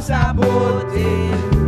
dans sa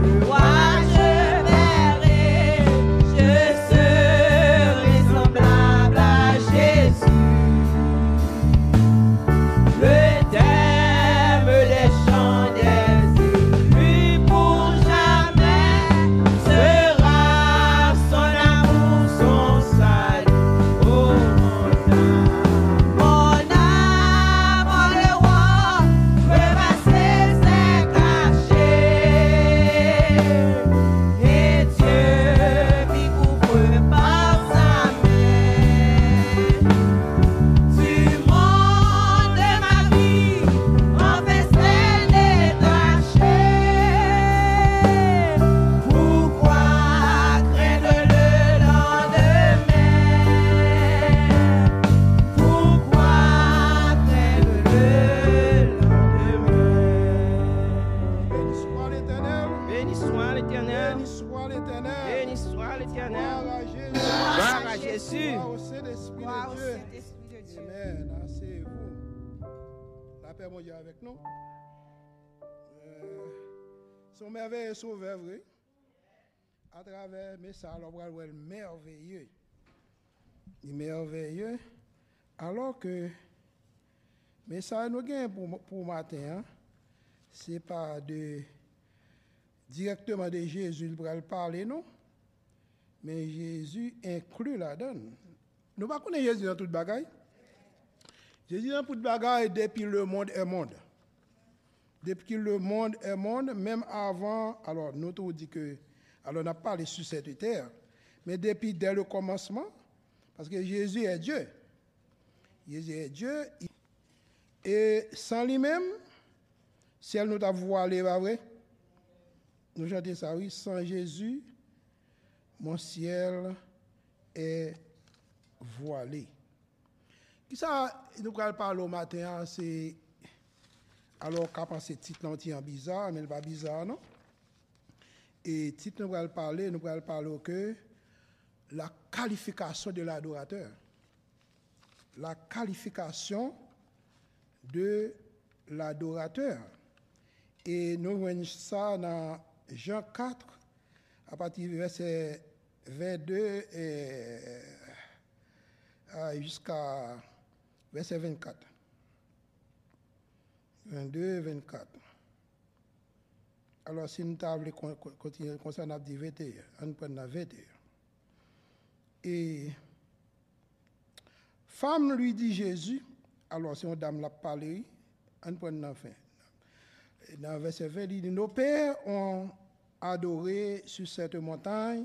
À travers mes salles, on le merveilleux. Il merveilleux. Alors que, mais ça, nous gagnons pour, matin, hein, c'est pas de directement de Jésus pour le parler, non? Mais Jésus inclut la donne. Nous ne connaissons pas Jésus dans toute bagaille. Jésus dans toute bagaille depuis le monde est monde. Depuis que le monde est monde, même avant, alors nous tout dit que, alors on n'a pas parlé sur cette terre, mais depuis dès le commencement, parce que Jésus est Dieu. Jésus est Dieu. Et sans lui-même, si elle nous a voilé, pas vrai? Nous chantons ça, oui, sans Jésus, mon ciel est voilé. Qui ça, nous parler au matin, hein, c'est. Alors, qu'à penser titre non, bizarre, mais il pas bizarre, non? Et titre, nous allons parler, nous allons parler que la qualification de l'adorateur. La qualification de l'adorateur. Et nous voyons ça dans Jean 4, à partir du verset 22 et, euh, jusqu'à verset 24. 22, 24. Alors, si nous avons continuer comme ça, on a dit 21. On prend la 21. Et femme lui dit Jésus, alors si on dame l'a parlé, on prend la fin. Dans le verset 20, il dit Nos pères ont adoré sur cette montagne,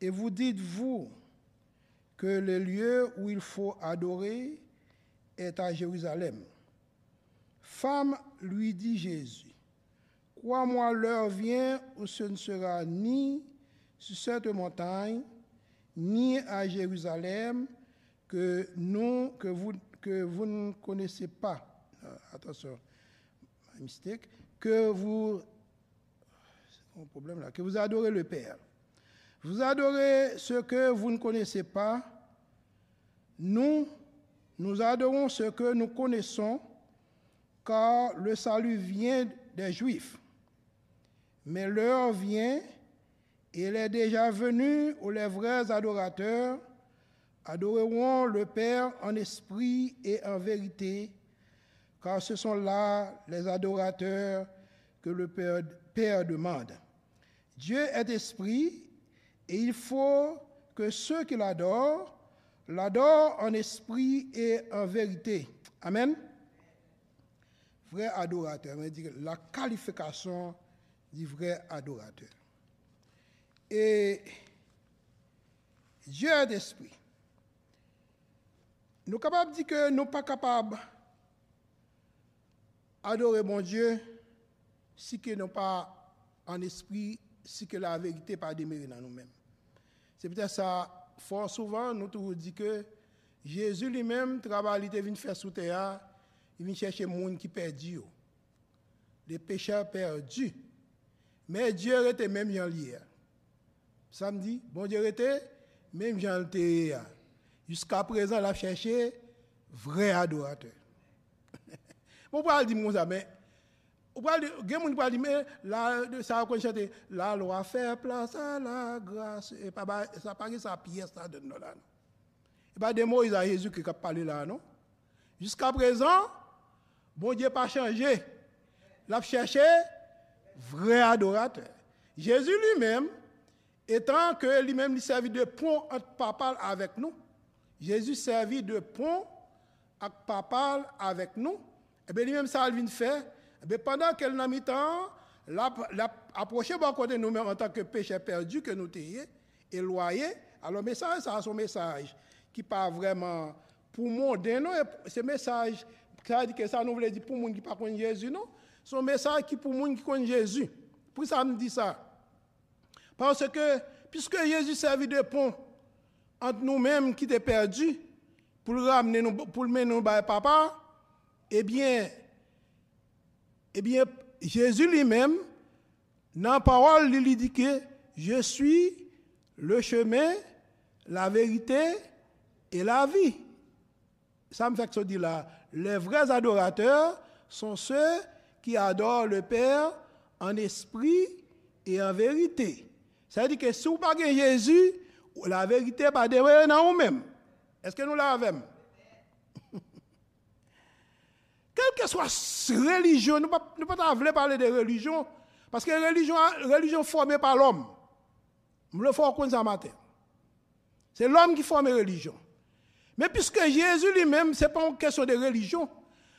et vous dites-vous que le lieu où il faut adorer est à Jérusalem? Femme, lui dit Jésus, crois-moi, l'heure vient où ce ne sera ni sur cette montagne, ni à Jérusalem, que, nous, que, vous, que vous ne connaissez pas. Euh, attention, mistake, que vous, problème là, que vous adorez le Père. Vous adorez ce que vous ne connaissez pas. Nous, nous adorons ce que nous connaissons, car le salut vient des Juifs. Mais l'heure vient, et elle est déjà venue où les vrais adorateurs adoreront le Père en esprit et en vérité, car ce sont là les adorateurs que le Père, Père demande. Dieu est esprit, et il faut que ceux qui l'adorent l'adorent en esprit et en vérité. Amen. Vrai adorateur, la qualification du vrai adorateur. Et Dieu est esprit. Nous sommes capables de dire que nous ne sommes pas capables d'adorer mon Dieu si que nous pas en esprit, si que la vérité n'est pas demeurée dans nous-mêmes. C'est peut-être ça, fort souvent, nous toujours dit que Jésus lui-même, travail, il vient faire sous il vient chercher les gens qui perdus, les pécheurs perdus. Mais Dieu était même Jean hier. Samedi, bon Dieu était même Jean était Jusqu'à présent, il a cherché vrai adorateur. Mon pas dire ça, mais moun qui pral di, mais la, ça qu'on chante, la loi fait place à la grâce. Et pas, ça que ça pièce ça donne là. Et pas de Moïse à Jésus qui a parlé là, non? Jusqu'à présent, bon Dieu pas changé. L'a cherché vrai adorateur. Jésus lui-même, étant que lui-même il servit de pont entre papa avec nous, Jésus servit de pont avec papa avec nous, et bien lui-même ça vient faire, et bien pendant qu'elle n'a mis temps, l'a, l'a approché bon côté nous-mêmes en tant que péché perdu que nous étions, loyer, alors message, ça a son message qui pas vraiment pour mondain, non, et ce message, ça dit que ça nous voulait dire pour monde qui pas connaît Jésus, non, son message qui pour monde qui connaît Jésus. Pour ça, me dit ça. Parce que, puisque Jésus servit de pont entre nous-mêmes qui étaient perdus, pour le ramener, pour le mener nous par papa, eh bien, eh bien, Jésus lui-même, dans la parole, il dit que je suis le chemin, la vérité et la vie. Ça me fait que ça dit là, les vrais adorateurs sont ceux qui adorent le Père en esprit et en vérité. Ça veut dire que si vous pas Jésus, la vérité pas demeurer dans vous-même. Est-ce que nous l'avons? Quelle que soit religion, nous ne pouvons pas parler de religion, parce que religion, religion formée par l'homme. Je le comme ça matin. C'est l'homme qui forme la religion. Mais puisque Jésus lui-même, ce n'est pas une question de religion,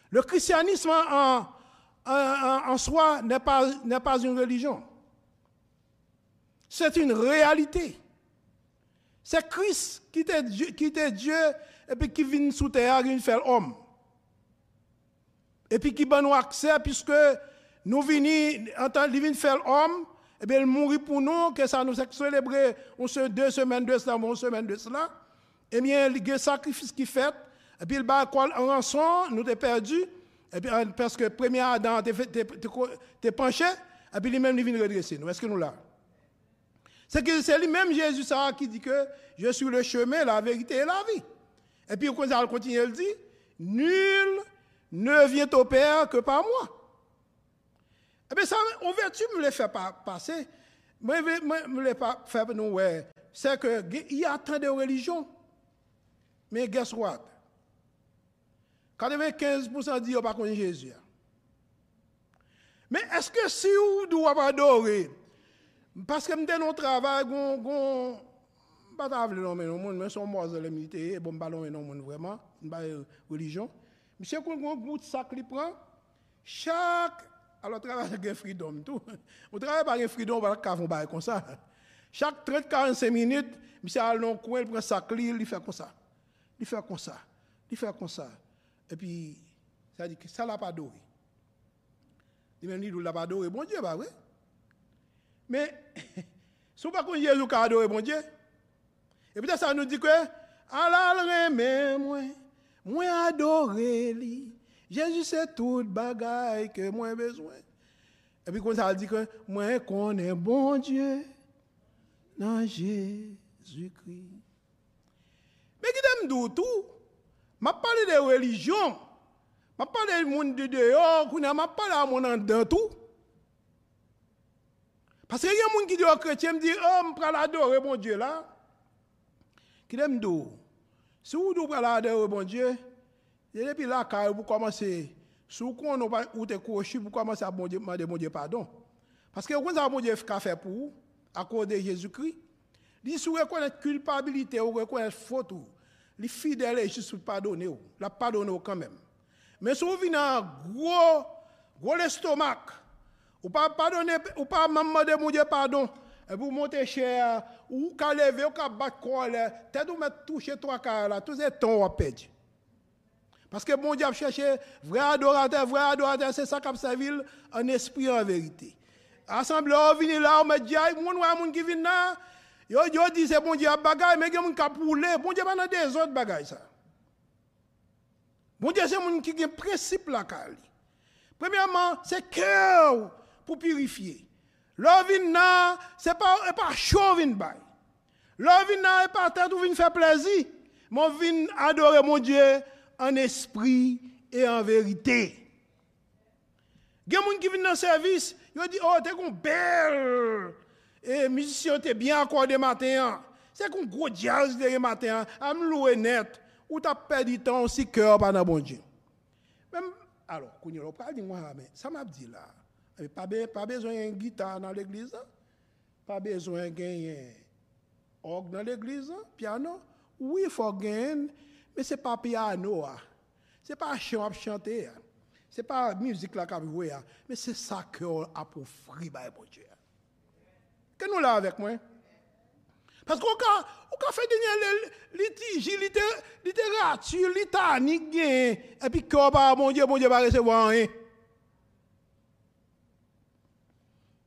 le christianisme en, soi n'est pas, pas une religion. C'est une réalité. C'est Christ qui était Dieu, qui était Dieu et puis qui vient sous terre, qui fait l'homme. Et puis qui donne nous accès, puisque nous venons, en tant qu'il faire l'homme, et bien il mourit pour nous, que ça nous a célébré on se deux semaines de cela, une semaine de cela. Eh bien, il y a un sacrifice qui fait, et puis il bat en rançon, nous t'es perdu, et euh, parce que premier Adam t'es fait- penché, et puis lui-même il vient redresser nous. Est-ce que nous là? C'est que c'est lui-même Jésus ça, qui dit que je suis le chemin, la vérité et la vie. Et puis quand il continue, il dit, nul ne vient au Père que par moi. Eh bien, ça, en vertu, me le fait pas passer. Moi, me le faire nous, ouais. C'est que il y a tant de religions. Mais guess what? 95% disent pas connaître Jésus. Mais est-ce que si vous doit adorer, parce que dans travail, gon, gon, pas non mais non monde, mais son morts de militaire, bon ballon non monde vraiment, pas religion. Monsieur qu'on gon goût sac li prend, chaque alors travail avec freedom tout. On travaille pas avec freedom, on va pas comme ça. Chaque 30 45 minutes, monsieur a non coin, il prend sac li, il fait comme ça. Il fait comme ça. Il fait comme ça. Et puis ça dit que ça l'a pas adoré. Il même dit l'a pas adoré, bon Dieu bah oui. Mais, si vous ne connaissez pas Jésus qui a adoré mon Dieu, et peut-être ça nous dit que, Allah remet moi, moi adoré lui. Jésus c'est toute bagaille que moi besoin. Et puis quand ça dit que, moi connais bon Dieu dans Jésus-Christ. Men ki dem doutou, ma pale de religion, ma pale de moun de deyo, kouna ma pale a moun an dantou. Paske yon moun ki diyo kretye, m di, oh, m pral adore bon Diyo la. Ki dem dou, se ou dou pral adore bon Diyo, ye depi la ka ou pou komanse, sou kon nou pa ou te kouchi pou komanse a bon Diyo, mande bon Diyo pardon. Paske yon kon sa bon Diyo fka fe pou, a kou de Jezoukri, Il si vous reconnaissez culpabilité, vous reconnaissez faute, les fidèles et juste pardonner, la pardonner quand même. Mais si vous venez en gros, gros l'estomac, ou pas pardonner, ou pas demander Dieu pardon, et vous montez cher, ou qu'à lever, ou qu'à battre quoi, tête ou mettre toucher trois quarts là, tous ces temps. Parce que mon Dieu a cherché vrai adorateur, vrai adorateur, c'est ça qu'a servi en esprit en vérité. Assemblée, on vient là, on me dit, mon ouais, mon qui vient là, yo yo dit c'est bon Dieu a bagaille, mais il y a qui bon Dieu pas des autres bagailles ça. Bon Dieu c'est mon qui a un principe là. Premièrement, c'est cœur pour purifier. L'ovin c'est pas c'est pas chaud vin bay. L'ovin est pas tête ou vin faire plaisir. Mon vin adorer mon Dieu en esprit et en vérité. Il y a des gens qui viennent dans le service, ils disent, oh, t'es une belle. Et musicien, t'es bien accordé matin. C'est qu'on gros jazz de matin, à me louer net. Ou t'as perdu temps aussi cœur par bon Dieu. Même, alors, quand on parle de moi, mais ça m'a dit là. Eh, Pas, pas besoin d'une guitare dans l'église. hein. Pas besoin d'un orgue dans l'église, hein, piano. Oui, il faut gagner, mais ce n'est pas piano. hein. Ce n'est pas chant à chanter. hein. Ce n'est pas musique là qu'on hein. mais c'est ça que on a pour free bon Dieu. Ke nou la avèk mwen? Paske ou ka, ka fè denye litiji, literatu, litanik gen, epi kò pa, moun diye, moun diye pa resevo an e.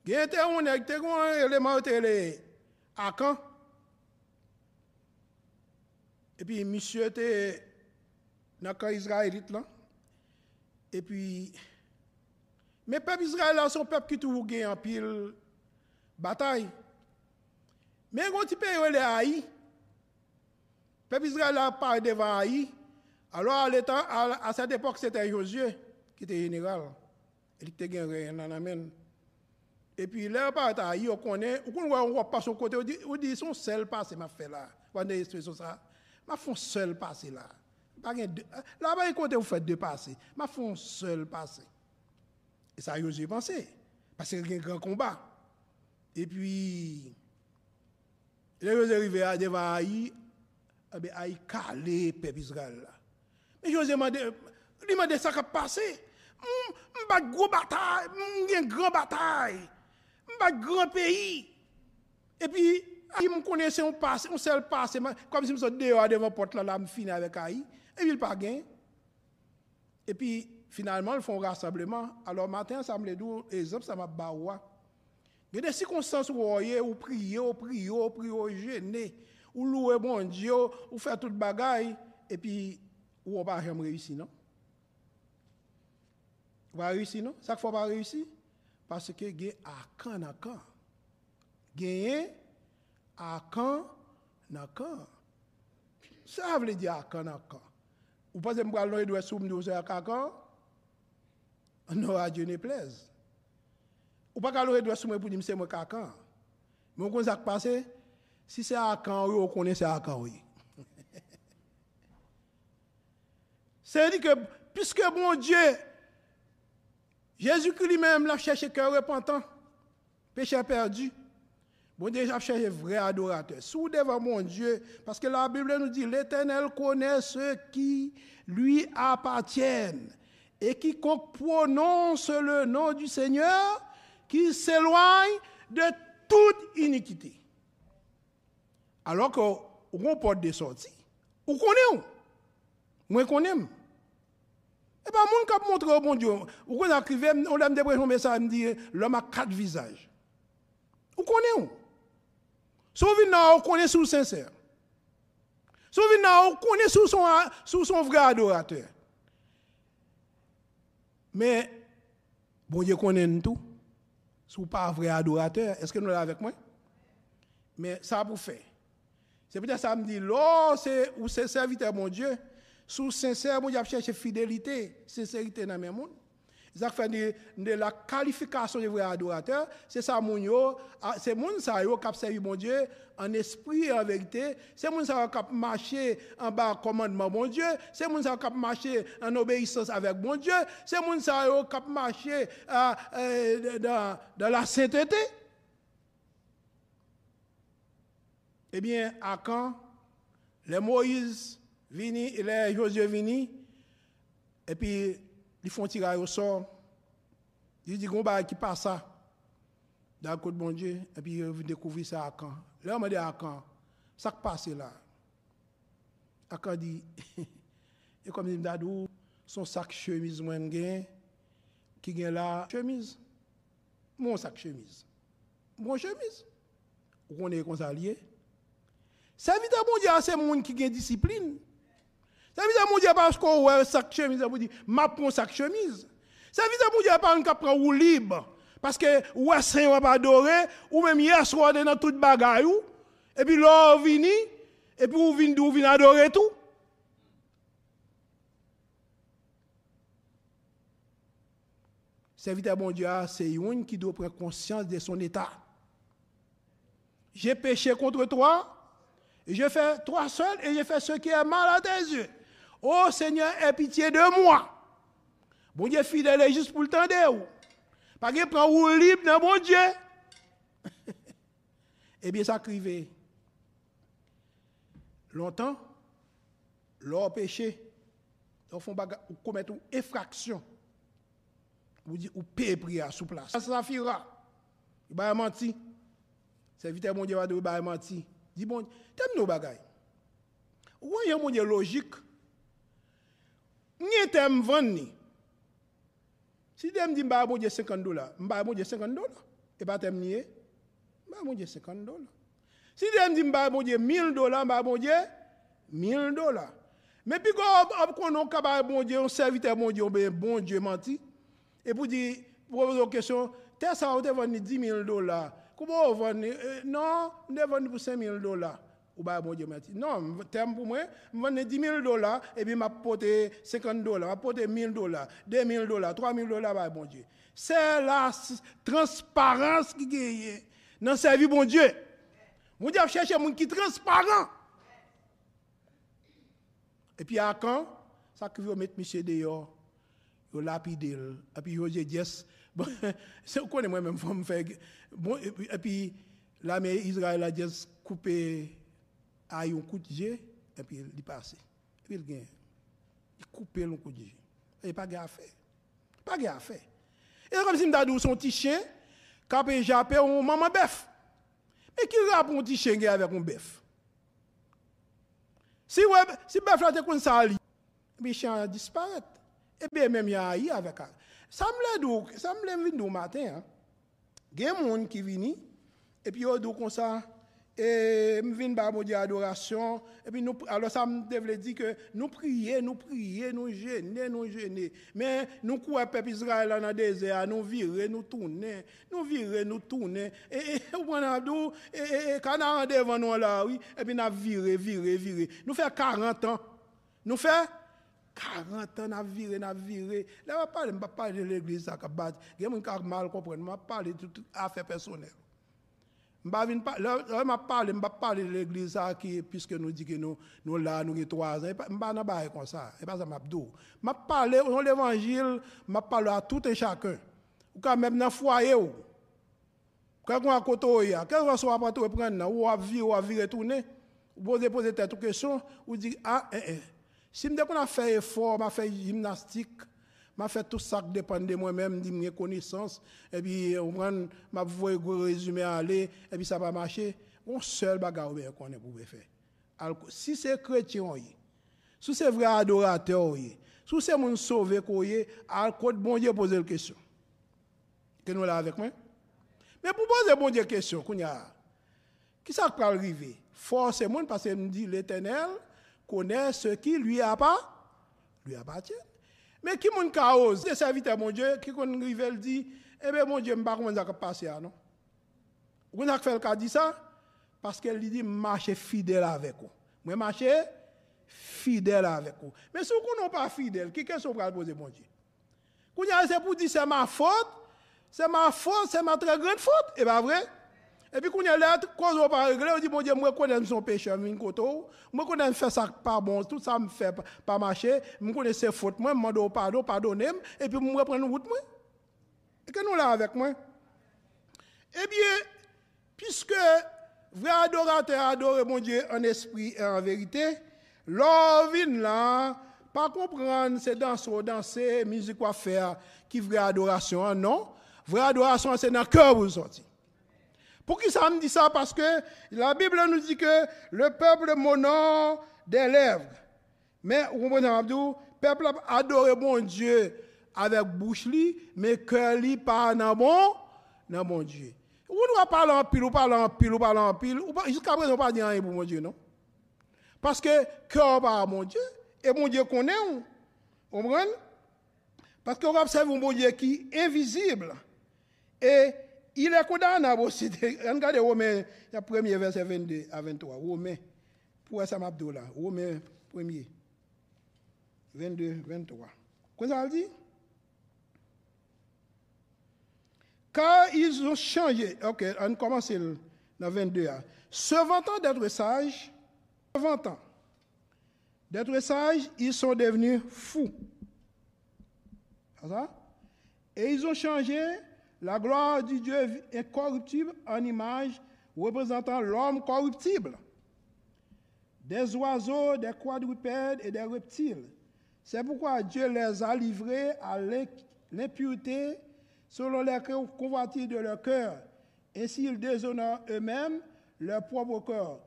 Gen te ou nek, te kon eleman te le akan, epi misye te naka Israelit lan, epi, me pep Israel la son pep ki tou gen an pil, bataille. Mais quand tu peux les Haï, peuple Israël a pas devant Haï. Alors à, à, cette époque c'était Josué qui était général. Il était gagné la main. Et puis, là, par ta on connaît, on connaît, on va passer au côté, on dit, on dit, son seul passé m'a fait là. On a l'expression ça. M'a fait seul passé là. Pas gen deux- Là, bas côté, vous faites deux passés. M'a fait seul passé. Et ça, j'ai pensé. Parce que c'est un grand combat. Et puis, vous arrivez à devant Haï, eh bien, Haï calé, peuple Israël. Mais José m'a demandé, il m'a dit ça qui a passé. Je bats gros bataille, je une grande bataille. Je bats grand pays. Et puis, il me connaissait un passé, un seul passé, comme si je suis dehors devant la porte là, là, je finis avec Haï. Et puis, il pas gagné. Et puis, finalement, ils font un rassemblement. Alors, matin, ça me dit, exemple, ça m'a baoua. Il y a des circonstances où vous voyez, vous priez, vous priez, vous priez, vous gênez, vous louez bon Dieu, vous faites toute bagaille, et puis, vous n'avez pas jamais réussi, non? Vous pas réussi, non? Ça ne faut pas réussir. Parce que il y a à quand, à quand. Gagner à quand, à quand. Ça veut dire à quand, à quand. Vous pensez que je vais doit soumettre à quand? Non, à Dieu ne plaise. Ou pas qu'à doit soumettre pour dire c'est moi cacan. Mais on ça qui passe. Si c'est à quand, oui, on connaît c'est à quand, oui. C'est-à-dire que, puisque mon Dieu, Jésus-Christ lui-même l'a cherché cœur repentant, péché perdu. Bon Dieu a cherché vrai adorateur. Sous devant mon Dieu, parce que la Bible nous dit, l'Éternel connaît ceux qui lui appartiennent. Et quiconque prononce le nom du Seigneur, qui s'éloigne de toute iniquité. Alors que, on porte des sorties. Vous connaissez Moi, connais. Et pas mon qui montre au bon Dieu. Vous connaissez, on l'a dépression, mais ça me dit, l'homme a quatre visages. Vous connaissez Si vous venez vous connaissez sous sincère. Si venez vous connaissez sous son, sous son vrai adorateur. Mais, bon Dieu connaît tout. Si pas vrai adorateur, est-ce que nous l'avons avec moi? Mais ça pour faire. C'est peut-être ça me dit, là, c'est ou c'est serviteur mon Dieu, sous sincère, mon Dieu a cherché fidélité, sincérité dans le monde. Ça fait de, la qualification de vrai adorateur, c'est ça mon yo, c'est mon ça yo qui servi mon Dieu en esprit et en vérité, c'est mon ça qui marché en bas commandement mon Dieu, c'est mon ça qui marché en obéissance avec mon Dieu, c'est mon ça yo qui marché dans, dans la sainteté. Eh bien, à quand les Moïse vini, les Josué vini, et puis ils font tirer au sort. Ils disent qu'on qui passe ça dans le bon Dieu, et puis ils découvrir ça à quand. Là, on m'a dit à quand. Ça qui passe là. À quand dit, et comme il m'a dit, son sac chemise gain, qui gagne là, chemise. Mon sac chemise. Mon chemise. Vous connaissez comme ça lié? Serviteur mon Dieu, c'est monde qui a discipline. Serviteur mon Dieu, parce qu'on a un sac chemise, vous dit, ma prend sac chemise. Serviteur mon Dieu, pas un prend ou libre. Parce que ou est saint ou adoré, ou même hier soir dans toute bagaille et puis là vini, et puis vous venez d'où venez adorer tout. Serviteur bon Dieu, ah, c'est une qui doit prendre conscience de son état. J'ai péché contre toi, et je fais toi seul, et je fais ce qui est mal à tes yeux. Oh Seigneur, aie pitié de moi. Bon Dieu fidèle est juste pour le temps de vous. Pas que prend ou libre dans bon Dieu. eh bien, ça crivé. Longtemps, leur péché, ils font ou commettre une infraction. Ou dit ou payer prix à sous place. Ça, ça fira. Il va mentir. Serviteur mon Dieu va dire, il va mentir. Dis bon, t'aimes nos bagailles. Ou a mon Dieu logique. Nye tem vend ni. Si dem di mba abonje 50 dola, mba abonje 50 dola. E pa tem niye, mba abonje 50 dola. Si dem di mba abonje 1000 dola, mba abonje 1000 dola. Men pi kon ap, ap konon kaba abonje, on servite abonje, on beye bon dieu manti. E pou di, pou wè zon kesyon, te sa ou te vend ni 10 000 dola. Kou pou ou vend ni? Eh, non, ne vend ni pou 5 000 dola. Ou bah bon Dieu menti. Non, thème pour moi, je vends 10 000 dollars et puis m'a porté 50 dollars, m'a porté 1000 dollars, 2000 dollars, 3000 dollars, bah bon Dieu. C'est la transparence qui gagne dans le service bon Dieu. Mon Dieu a cherché un monde qui est transparent. Et puis à quand? Ça que vous mettre monsieur dehors, vous lapidez, et puis vous dites yes. Bon, c'est quoi moi même faut me faire bon et puis, et puis l'armée Israël a juste coupé a yon coup de jeu, et puis il passe. Et puis il gagne. Il coupe le coup de jeu. Il a pas de à faire. Pas de à faire. Et comme si m'dadou son petit chien, quand il jappe, on maman bœuf. Mais qui rappe un petit chien avec un bœuf? Si bœuf si là te kon sa li, le chien disparaît. Et bien même il a eu avec elle. Ça me lève, ça me lève matin. Il y a des gens qui viennent, et puis ils disent comme ça, et me viennent par mon adoration et puis nous alors ça me devait dire que nous prions, nous prions, nous gêner, nous gêner. Mais nous courons peuple Israël dans le désert, nous virer, nous tourner, nous virer, nous tourner et et on a dit et on devant nous là oui et puis nous virer, virer, virer. Nous fait 40 ans. Nous fait 40 ans, n'a viré, n'a viré. Là, je parle, je parle de l'église, des gens qui mal comprendre. Je parle de toute affaire personnelle. Je parle, je parle de l'église, puisque nous disons que nous, nous là, nous avons trois ans. Je ne parle pas comme ça. N'est pas ça, je. Je parle de l'évangile, je parle à tout et chacun. Ou quand même dans le foyer. Quand on a côté, quand on soit tout prendre, ou à vivre, ou à vivre retourner, ou poser, poser tête question, ou dire, ah, eh, eh. Si je a fait effort, je fait gymnastique, je fait tout ça qui dépend de moi-même, de mes connaissances, et puis on prend, je vois un résumé aller, et puis ça va marcher. Un seul bagage qu'on est pour faire. Si c'est chrétien, si c'est vrai adorateur, si c'est mon sauvé, alors côté bon Dieu poser la question. Que nous là avec moi? Mais pour poser bon Dieu la question, qui ça peut arriver? Forcément, parce que me dit l'éternel, connaît ce qui lui a pas lui appartient. Mais qui mon chaos, c'est serviteur mon Dieu qui qu'on rivel dit eh bien mon Dieu m'pas comment ça passer non? Vous n'a fait le dit ça? Parce qu'elle dit marcher fidèle avec vous. Moi marcher fidèle avec vous. Mais si vous n'êtes pas fidèle, qui question pour poser mon Dieu? Quand c'est pour dire c'est ma faute, c'est ma faute, c'est ma très grande faute, et pas vrai et puis, quand il y a là, cause on pas régler, on dit, mon Dieu, moi, connais son péché, je connais moi, connais faire ça pas bon, tout ça me fait pas marcher, je connais ses fautes, moi, je demande pardon, pardonnez et puis, je reprends une route, moi. Et que nous là avec moi? Eh bien, puisque vrai adorateur adore mon Dieu en esprit et en vérité, l'orvin là, pas comprendre, c'est danser, danser, musique quoi faire, qui vraie adoration, non? Vraie adoration, c'est dans le cœur vous sortir. Pour qui ça me dit ça? Parce que la Bible nous dit que le peuple m'honore des lèvres. Mais, vous comprenez, Abdou, le peuple adore mon Dieu avec bouche li, mais cœur li pas dans bon, dans mon Dieu. Ou nous parler en pile, ou parler en pile, ou parler en pile, jusqu'à présent, on pas dire rien pour mon Dieu, non? Parce que cœur pas mon Dieu, et mon Dieu connaît, vous comprenez? Parce qu'on observe un bon Dieu qui est invisible. Et il est condamnable aussi. Regardez Romain, le premier verset 22 à 23. Romain, pour ça m'abdou là. Romain, premier. 22, 23. Qu'est-ce que ça dit? Car ils ont changé. Ok, on commence dans 22. hein. Se vantant d'être sages, se vantant d'être sages, ils sont devenus fous. Ça? Et ils ont changé la gloire du Dieu incorruptible en image représentant l'homme corruptible, des oiseaux, des quadrupèdes et des reptiles. C'est pourquoi Dieu les a livrés à l'imp- l'impureté selon les convoitises de leur cœur. Ainsi, ils déshonorent eux-mêmes leur propre corps.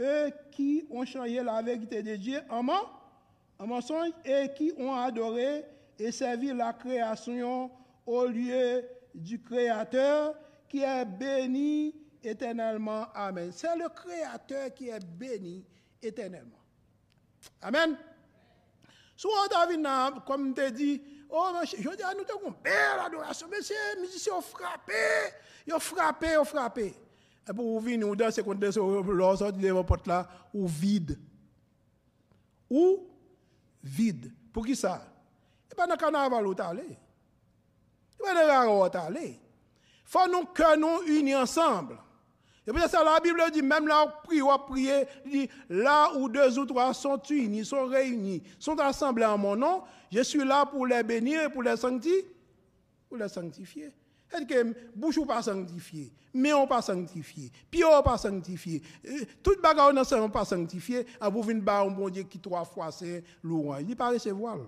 Eux qui ont changé la vérité de Dieu en mensonge et qui ont adoré et servi la création au lieu du Créateur qui est béni éternellement. Amen. C'est le Créateur qui est béni éternellement. Amen. Souvent, David, nan, comme te dit, oh, je dis nous, avons une belle adoration, mais ces musiciens ont frappé, ils ont frappé, ils ont frappé. Et pour vous venir, vous dansez contre ce leur sorte de votre porte là, ou vide. Ou vide. Pour qui ça? Et pas dans le carnaval où allé. Où allé. Faut nous que nous unis ensemble. Et la Bible dit, même là, on prie, on prie, il dit, là où deux ou trois sont unis, sont réunis, sont assemblés en mon nom, je suis là pour les bénir et pour les sanctifier. Pour les sanctifier. C'est-à-dire que bouche ou pas sanctifié, mais on pas sanctifié, pied ou pas sanctifié, toute bagarre dans ça on pas sanctifié, à vous venir un bon Dieu qui trois fois c'est louange. Il pas recevoir.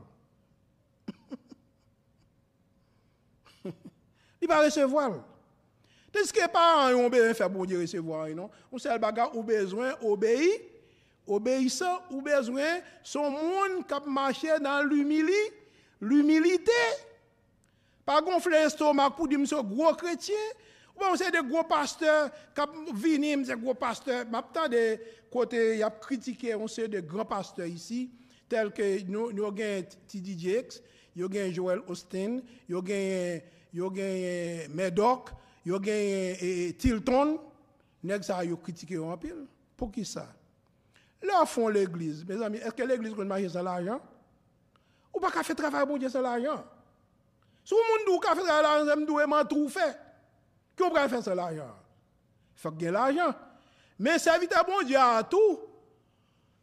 li pa resevwal. Tandis que parents ont besoin faire bon Dieu recevoir non on seul bagage ou besoin obéir obéissant ou besoin son monde cap marcher dans l'humilité l'humilité pas gonfler l'estomac pour dire monsieur gros chrétien ou on c'est des gros pasteurs cap venir monsieur gros pasteur m'attend de côté y a critiqué on c'est des grands pasteurs ici tels que nous nous gagne TDJX, nous gagne Joel Austin, nous gagne nous avons Medoc, nous avons eh, Tilton, nèg ça yo critiqué en pile. Pour qui ça? Là font l'église. Mes amis, est-ce que l'église peut marcher sans l'argent? Ou pas qu'à faire travail pour Dieu sans l'argent? Si vous monde ou qu'à faire travail l'argent, doit m'en tout fait. Qui on peut faire sans l'argent? Faut gagner l'argent. Mais serviteur bon Dieu a tout.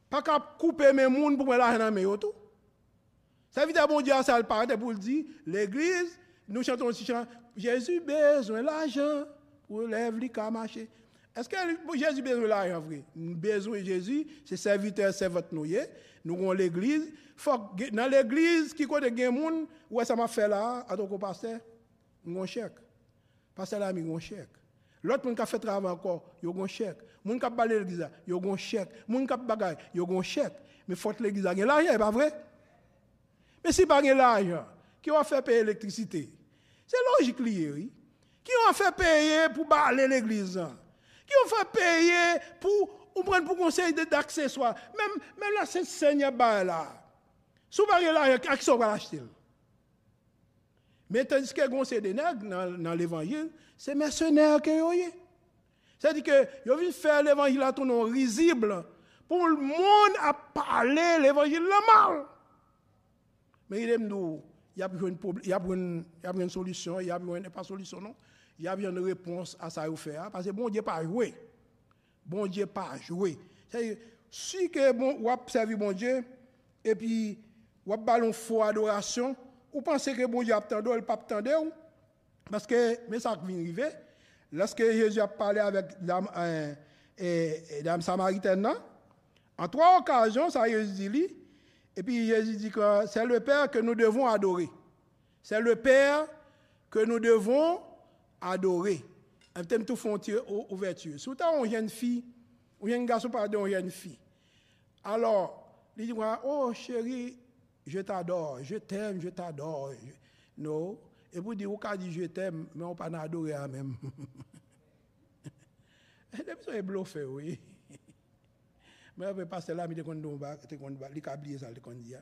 Pas qu'à couper mes moun pour mettre l'argent dans mes tout. Serviteur bon Dieu ça le paraît pour le dire, l'église, nous chantons aussi chant, Jésus besoin l'argent pour lèvres qu'à marcher. Est-ce que Jésus besoin l'argent vrai? Besoin Jésus, c'est serviteur, c'est votre nouille. Nous avons l'église. Que dans l'église, qui côté gen moun, ouais ça m'a fait là, à ton pasteur, nous avons chèque. Pasteur là, nous avons chèque. L'autre monde qui a fait travail encore, il a un chèque. Moun qui a balé l'église, il a un chèque. Moun qui a bagay, il a un chèque. Mais faut que l'église ait l'argent, pas vrai? Mais si pas l'argent, qui va faire payer l'électricité? C'est logique oui. Qui va faire payer pour balayer l'église? Qui va faire payer pour ou prendre pour conseil d'accessoires? Même, même là, c'est Seigneur là. Vous parlez là, sont va l'acheter? Mais tandis que conseil des nègres dans, l'évangile, c'est mercenaires que vous. C'est-à-dire que vous venez faire l'évangile à ton nom risible pour le monde à parler l'évangile le mal. Mais il aime nous, il y a une, solution, il y a une, pas solution non, il y a une réponse à ça faire parce que bon Dieu pas joué. Bon Dieu pas joué. Si que bon ou servi bon Dieu et puis ou ballon faux adoration, ou pensez que bon Dieu attendait ou pas attendait parce que mais ça vient arriver lorsque Jésus a parlé avec dame euh, et, samaritaine en trois occasions ça Jésus dit et puis Jésus dit que c'est le Père que nous devons adorer. C'est le Père que nous devons adorer. Un thème tout frontière ouverture. Si vous avez une fille, ou un garçon, pardon, une jeune fille. Alors, il dit, oh chérie, je t'adore, je t'aime, je t'adore. Non. Et vous dites, vous dit je t'aime, mais on pas adorer à même. Ça, est oui. Mwen apè pastè la mi te kondi li kabliye sal te kondi ya.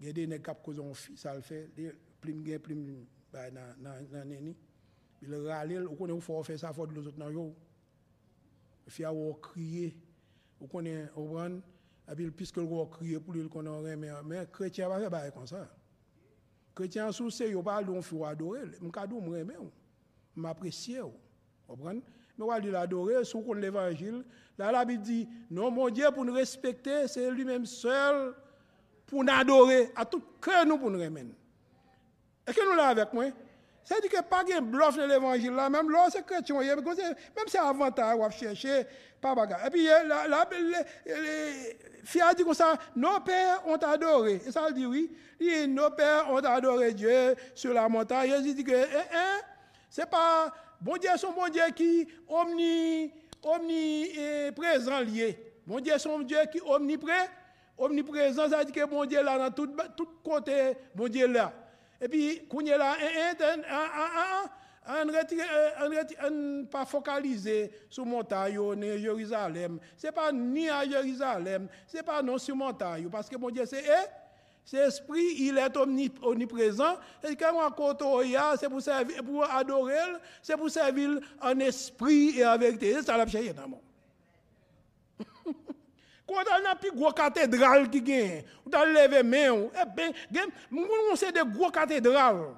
Gen de ne kap kozon fi sal fe, plim gen plim bay nan neni. Bi le ralil, ou konen ou fò fè sa fò di lòzot nan yo. Fia wò kriye, ou konen ou bran, apil piske wò kriye pou li l konon reme. Men kretien wè bay kon sa. Kretien sou se yo pa loun fi wò adorel, mkado mreme ou, m apresye ou. Obran, va dire l'adorer, sous qu'on l'évangile. Là, la Bible dit, non, mon Dieu, pour nous respecter, c'est lui-même seul pour nous adorer, à tout cœur nous pour nous remettre. Est-ce que nous là avec moi? Dit que pas de bluff dans l'évangile là, même là, c'est chrétien, même c'est avantage, on va chercher, pas bagarre. Et puis, la, la, les, les filles a dit comme ça, nos pères ont adoré. Et ça, elle dit oui. Il dit, nos pères ont adoré Dieu sur la montagne. Il dit que, eh, eh, c'est pas, bon Dieu, son bon Dieu qui omni, omniprésent lié. Bon Dieu, son Dieu qui omnipré, omniprésent, ça veut dire que bon Dieu là, dans tout, tout côté, bon Dieu là. Et puis, quand il est là, retire- un pas focalisé sur montagne ni Jérusalem. Ce n'est pas ni à Jérusalem, ce n'est pas non sur montagne. Parce que mon Dieu, c'est c'est esprit, il est omni- omniprésent. Et quand on c'est pour, servir- pour adorer, c'est pour servir en esprit et en vérité. C'est ça la chercher dans. Quand on a plus gros cathédrale qui gagne, on a levé main, eh gen- on c'est des gros cathédrales.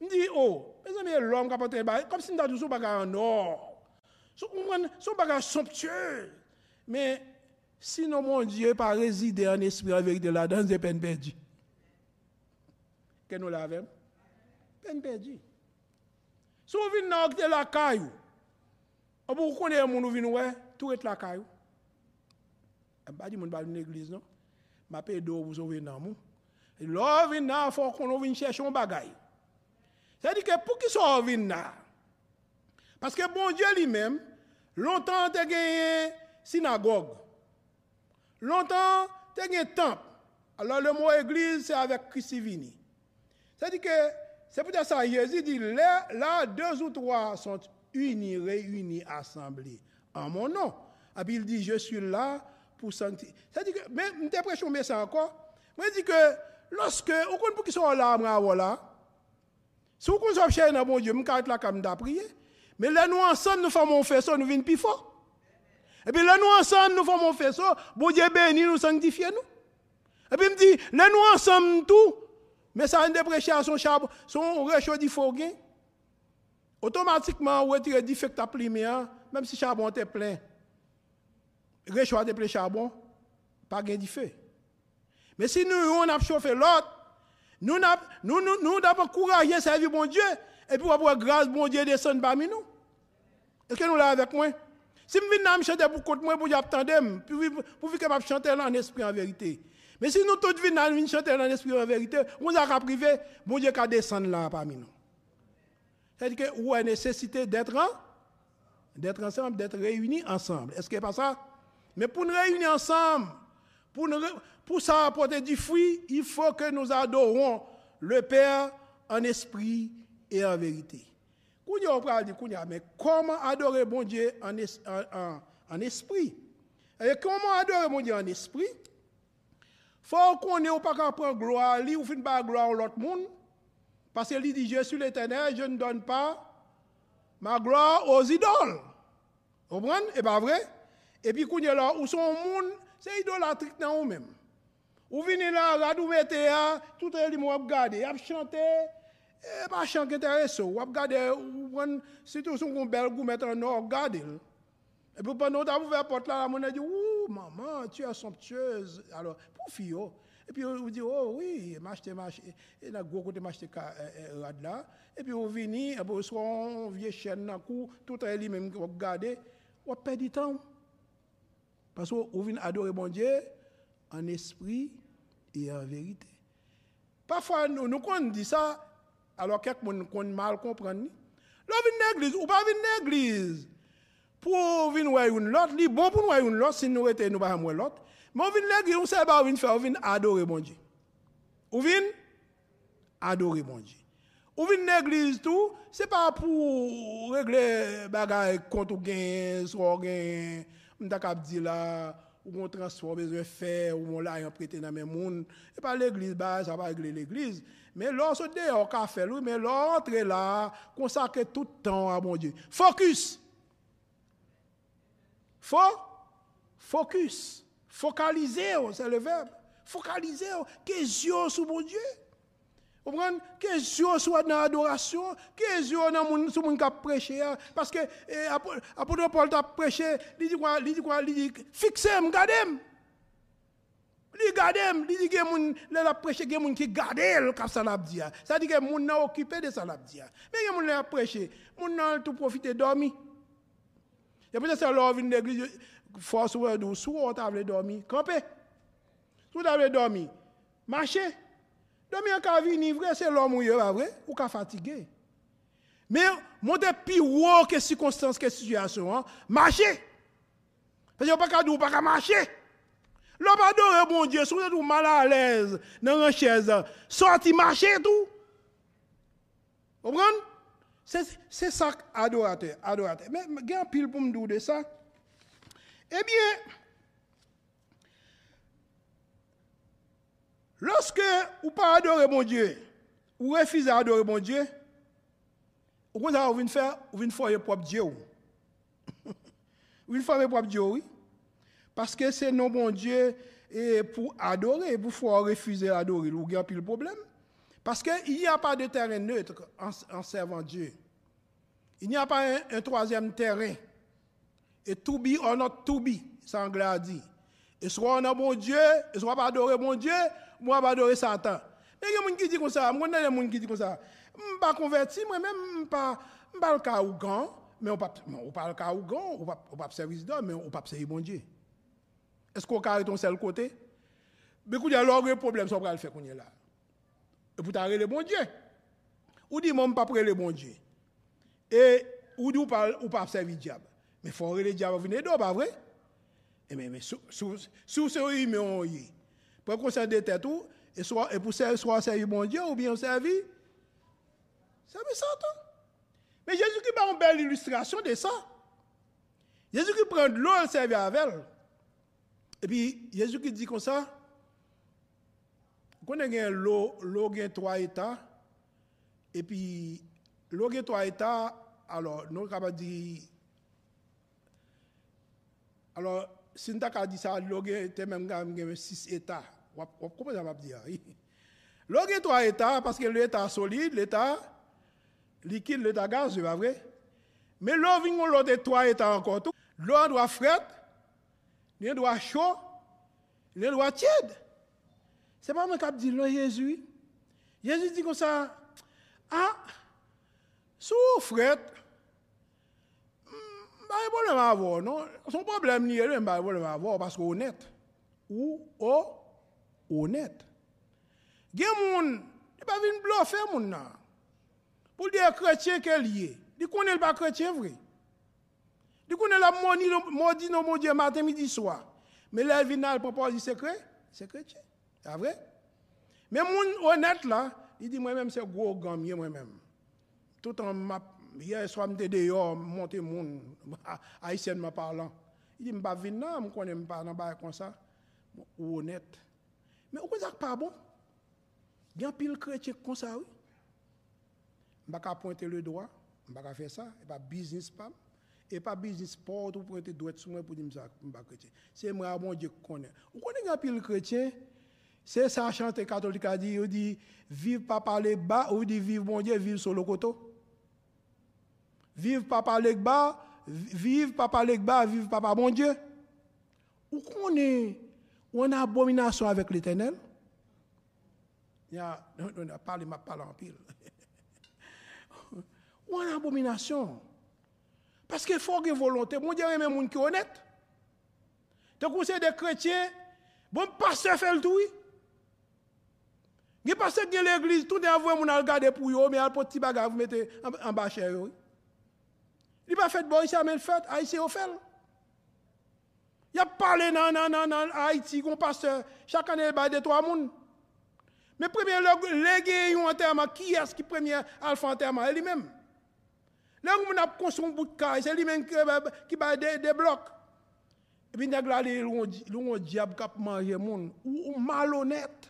On dit, oh, mes amis, l'homme qui a porté comme si on a dit son bagage en or. Son bagage somptueux. Mais sinon, mon Dieu, pas résider en esprit en vérité là-dedans, c'est peine perdue. Que nous l'avons? Peine perdue. Si on vient dans la caillou, on peut connaître mon vient ouais, tout est la caillou. Je pas dit mon pas l'église non? M'a paye d'eau pour sauver dans mon. Et là vient là faut qu'on vienne chercher un bagaille. C'est-à-dire que pour qui soit vient là Parce que bon Dieu lui-même longtemps te gagné synagogue. Longtemps te gagné temple. Alors le mot église c'est avec Christ vini. C'est-à-dire que c'est peut-être ça, Jésus dit, là, deux ou trois sont unis, réunis, assemblés en mon nom. Et puis il dit, je suis là pour sanctifier. C'est-à-dire que, mais, je prêché mais ça encore. Moi, je dis que, lorsque, au compte pour qu'ils sont là, voilà, si vous connaissez chercher dans bon Dieu, je vais là comme prier. Mais là, nous ensemble, nous faisons un faisceau, nous venons plus fort. Et puis là, nous ensemble, nous un faisceau, bon Dieu béni, nous sanctifier nous. Et puis il me dit, là, nous ensemble tout, mais ça a une dépréciation son charbon, son réchaud du foguin. Automatiquement, on retire du fait que tu plumé, même si le charbon était plein. Réchaud a plein charbon, pas gain du feu. Mais si nous, on a chauffé l'autre, nous n'avons nous, nous, nous, d'abord courageux servir bon Dieu, et puis après grâce, bon Dieu descend parmi nous. Est-ce que nous là avec moi? Si je viens me chanter pour côté moi, pour attendre, pour que je chanter en esprit en vérité. Mais si nous tous venons chanter dans l'esprit en vérité, on a priver, bon Dieu qu'à descendre là parmi nous. C'est-à-dire que où est nécessité d'être en, d'être ensemble, d'être réunis ensemble. Est-ce que c'est pas ça? Mais pour nous réunir ensemble, pour, nous, pour ça apporter du fruit, il faut que nous adorons le Père en esprit et en vérité. Mais comment adorer bon Dieu en, es, en, en, en esprit? Et comment adorer bon Dieu en esprit? faut qu'on ait pas qu'à prendre gloire, lui ou fin pas gloire à l'autre monde. Parce qu'il dit, je suis l'éternel, je ne donne pas ma gloire aux idoles. Vous comprenez? Et pas vrai? Et puis, quand là, où sont monde, c'est idolâtrique dans vous-même. Vous venez là, regardez, vous mettez là, tout le monde regardez, vous chantez, E pa chan ki enterese ou, wap gade, wan, sitou sou kon bel gou metre nou, wap gade l. E pou panon ta pou ver pot la, la moun e di, ou, maman, tu es somptueuse. Alors, pou fiyo. E pi ou di, oh, oui, m'achete, m'achete, la gwo kote m'achete e, e, rad la. E pi ou vini, e pou son vie chen nan kou, tout re li menm wap gade, wap pedi tan. Paso ou vini adore bon Dje, an espri e an verite. Pafwa nou kon di sa, alo kek moun kon mal kompren ni, lò vin negliz, ou pa vin negliz, pou vin wè yon lot, li bon pou nou wè yon lot, sin nou rete nou ba ham wè lot, moun vin negliz, ou se ba bon ou vin fè, ou vin adore bon di. Ou vin adore bon di. Ou vin negliz tou, se pa pou regle bagay kontou gen, sro gen, mta kap di la, ou kon transforme zwe fè, ou kon la yon prete nan men moun, e pa l'egliz ba, sa pa regle l'egliz, Mais lorsque dehors, qu'a fait, oui, mais l'entrée là, consacrer tout le temps à mon Dieu. Focus. Faut focus. Focaliser, c'est le verbe. Focaliser, question sur mon Dieu. Vous comprenez? Que yeux soit dans l'adoration, que yeux dans moun, sur moun qui prêché. hein. Parce que eh, apôtre Paul t'a prêché, il dit quoi? Il dit quoi? Il dit, fixez-moi, gardez-moi. Li gade m, li di gen moun, le la preche gen moun ki gade el kap sa lap di ya. Sa di gen moun nan okipe de sa lap di ya. Men gen moun le la preche, moun nan tout profite dormi. Ya pwede se l'eglise, fos wè dou, sou dormi. Sou dormi, mache. Dormi an ka vini vre, se lor mou yo va vre, ou ka fatige. Men, moun de pi wò ke sikonsans ke situasyon, mache. Fè yo pa ka dou, pa. L'homme adore bon Dieu, si vous mal à l'aise dans une chaise, sorti marcher tout. Vous comprenez? C'est ça adorateur, adorateur. Mais il pile pour me dire de ça. Eh bien, lorsque vous pas adorer mon Dieu, ou refusez d'adorer mon Dieu, vous venez faire, vous venez faire propre Dieu. Vous venez faire propre Dieu, oui. Parce que c'est non bon Dieu et pour adorer, pour refuser d'adorer, il y a problème. Parce qu'il n'y a pas de terrain neutre en, servant Dieu. Il n'y a pas un, troisième terrain. Et to be or not to be, ça anglais dit. Et soit on a bon Dieu, et soit pas adorer bon Dieu, moi pas adorer Satan. Mais il y a des gens qui disent comme ça, il y a des gens qui disent comme ça. Je ne suis pas converti, moi-même, je ne suis pas le cas ou grand, mais on ne pas le cas ou grand, on ne pas servir d'homme, mais on ne pas servir bon Dieu. Est-ce qu'on carré ton seul côté? Mais quand il y a l'autre problème, ça va le faire qu'on est là. Et pour t'arrêter le bon Dieu. Ou dit, moi, pas prêter le bon Dieu. Et ou dit, ou pas, ou servir le diable. Mais il faut arrêter le diable venir d'eau, pas vrai? Et mais, mais sous sous ce humain, on y est. Pour qu'on s'en détête tout, et, soit, et pour servir, soit servir bon Dieu, ou bien servir, servir Satan. Mais Jésus-Christ a une belle illustration de ça. Jésus-Christ prend de l'eau et servir avec elle. Et puis, Jésus qui dit comme ça, vous connaissez l'eau, l'eau a trois états, et puis l'eau a trois états, alors nous avons dit, alors si nous avons dit ça, l'eau a même six états. Vous comprenez ce que je dire? L'eau a trois états, parce que l'état solide, l'état liquide, l'état gaz, c'est vrai? Mais l'eau vient l'autre trois états encore. L'eau doit frette, il doit chaud, il doit tiède. C'est pas moi qui dit le Jésus. Jésus dit comme ça, ah, sous fret, pas de problème à avoir, non? Son problème n'y est pas de problème à avoir parce qu'on honnête. Ou, oh, honnête. Il y a des gens, il pas venir bluffer moun. Pour dire chrétien qu'elle y est. Il connaît pas chrétien vrai. Il connaît la maudit, maudit non mon Dieu matin, midi, soir. Mais là, il vient propose secret, c'est chrétien. C'est vrai? Mais mon honnête là, il dit moi-même c'est gros gamier moi-même. Tout en m'a hier soir m'étais dehors monter mon haïtiennement parlant. Il dit m'pas venir là, me connais pas dans bail comme ça. Ou honnête. Mais où ça pas bon? Il y a pile chrétien comme ça oui. M'pas pas pointer le doigt, m'pas pas faire ça, pas business pas et pas business sport ou pointer doigt sur moi pour dire ça m'pas chrétien. C'est moi mon Dieu qui connaît. Vous connaissez un pile chrétien? C'est ça chanter catholique a dit, il dit vive pas parler bas ou dit vive mon Dieu, vive sur le coteau. Vive pas parler bas, vive pas parler bas, vive pas mon Dieu. Où qu'on est on a abomination avec l'Éternel? Il y a on a parlé m'a parlé en pile. On a abomination. Paske fò gen volonté, moun diye remè moun ki honèt. Te kousè de kretien, bon pasè fèl toui. Gen pasè gen l'eglise, tout de avouè moun al gade pou yo, mè al poti baga vou mette an bachè yo. Li pa fèt bon, isè amèl fèt, a isè yo fèl. Ya pale nan nan nan nan Haiti kon pasteur, chak ane bay de to a moun. Me premye lege yon anterman, ki yas ki premye alfa anterman, el li menm. Lè ou moun ap konson bout kaj, se li men ki bay de, de blok. E pi neg la li loun diab kap manje moun, ou, ou malonet.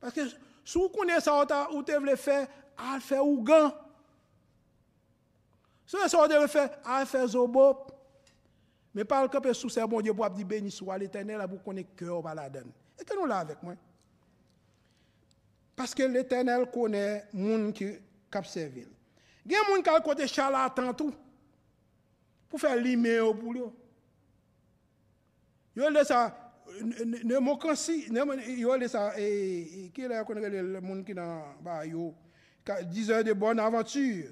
Paske sou konen sa ota, ou te vle fe, al fe ou gan. Sou sa ou te vle fe, al fe zobop. Me pal kap e sou se bon diyo pou ap di beni sou al etenel, ap pou konen kè ou pa la den. E ke nou la avek mwen? Paske l'Etenel konè moun ki kapsevil. Gen moun kal kote charlatan tou pou fè lime yo pou yo. Yo le sa ne mokansi, yo le sa e, e ki la konre le moun ki nan ba yo 10 heures de bonne aventure.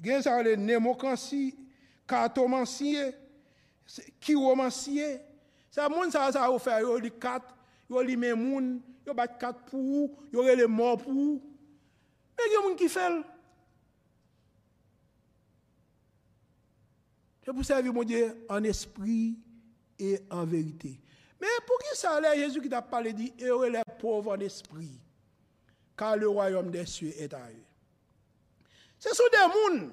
Gen sa le ne mokansi, katomansiye, kiwomansiye. Sa moun sa sa ou fè yo li kat, yo li men moun, yo bat kat pou, yo re le mor pou. Men gen moun ki fèl. C'est pour servir mon Dieu en esprit et en vérité. Mais pour qui ça là, Jésus qui t'a parlé dit, heureux les pauvres en esprit, car le royaume des cieux est à eux. Ce sont des mouns.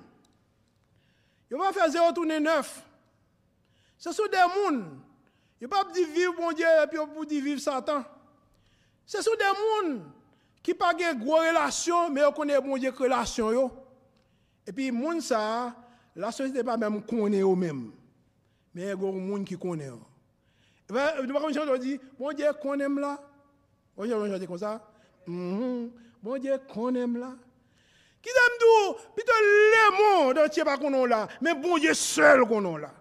Ils vont faire 0 tourner 9. Ce sont des mouns. Ils ne pas dire vivre mon Dieu et puis pour dire vivre Satan. Ce sont des mouns qui n'ont pas de gros relations, mais ils connaissent mon Dieu relation. Et puis, moun ça, la société pas même connaît eux-mêmes. Mais il y a des gens qui connaissent. Et bien, allons dire, mon Dieu connaît là. On va chanter comme ça. Mhm. Mon Dieu connaît là. Qui t'aime tout, plutôt le monde entier pas qu'on là, mais bon Dieu seul qu'on là.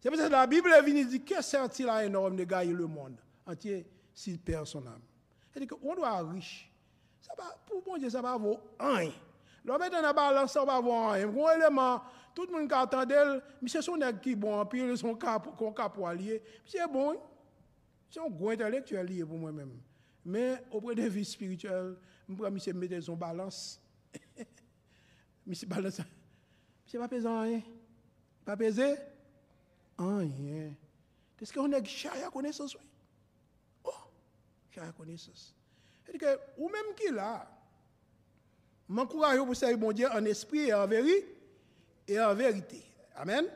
C'est ça que la Bible est venue dire que sert-il à un homme de gagner le monde entier s'il perd son âme? C'est-à-dire qu'on doit être riche. Ça va, pour bon Dieu, ça va vaut rien. Lò mette nan balans, sa wap avon an. Mwen eleman, tout moun ka atandel, misye son ek ki bon, pi e bon, yon son kap walye. Misye bon, misye yon gwen intelektuel liye pou mwen men. Men, opre de vi spirituel, mwen pre misye mette son balans. misye balans, misye pa peze an yon. Pa peze an yon. Deske yon ek chaya konesos wè. Oh, chaya konesos. E dike, ou menm ki la, m'encourage pour servir mon Dieu en esprit et en vérité. Et en vérité. Amen?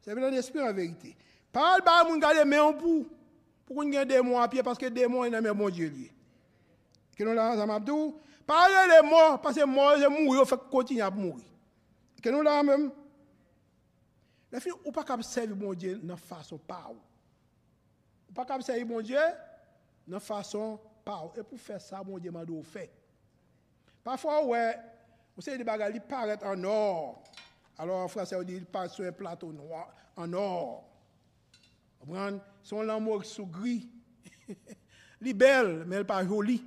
Servir en esprit et en vérité. Parle pas mon gars mais on pour. Pour qu'on ait des démons à pied parce que des ils n'aiment mon Dieu. Que nous là, Zamabdou, parlez les morts, parce que mort, je mourir, il faut continuer à mourir. Que nous là même. La fille, ou pas capable servir mon Dieu de façon pas. Ou pas capable servir mon Dieu de façon pas. Et pour faire ça, mon Dieu m'a fait. Parfois, ouais, vous savez, des bagages, ils paraissent en or. Alors en français, on dit, ils paraissent sur un plateau noir, en or. Vous comprenez? Son l'amour sous gris. Est belle, mais elle pas jolie.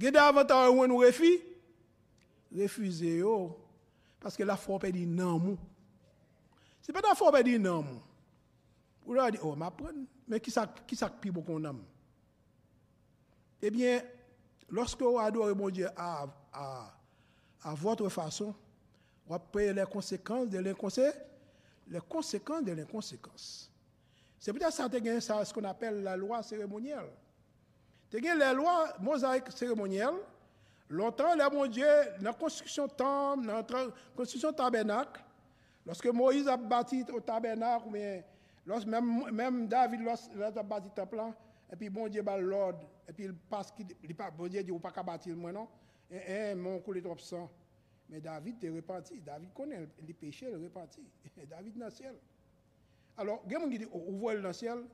Avez avantage où nous refusons? Refusez, yo. Parce que la foi peut dire non. Ce n'est pas la foi peut dire non. Vous leur dites, oh, m'apprends. Mais qui ça qui ça beaucoup qu'on aime? Eh bien, lorsque vous adorez mon Dieu à, à, votre façon, vous payez les conséquences de l'inconséquence. Les conséquences de l'inconséquence. C'est peut-être ça, ce qu'on appelle la loi cérémonielle. Tu as la loi mosaïque cérémonielle. Longtemps, mon Dieu, dans la construction temple, dans la construction tabernacle, lorsque Moïse a bâti au tabernacle, lorsque même, David, a bâti le temple, et puis bon Dieu bat l'ordre, et puis il passe, bon Dieu dit, ou pas qu'à moi, non? Et, mon coulé trop sang. Mais David est repenti. David connaît les péchés, il est repenti. David dans le ciel. Alors, il y a qui disent, vous voyez dans le ciel.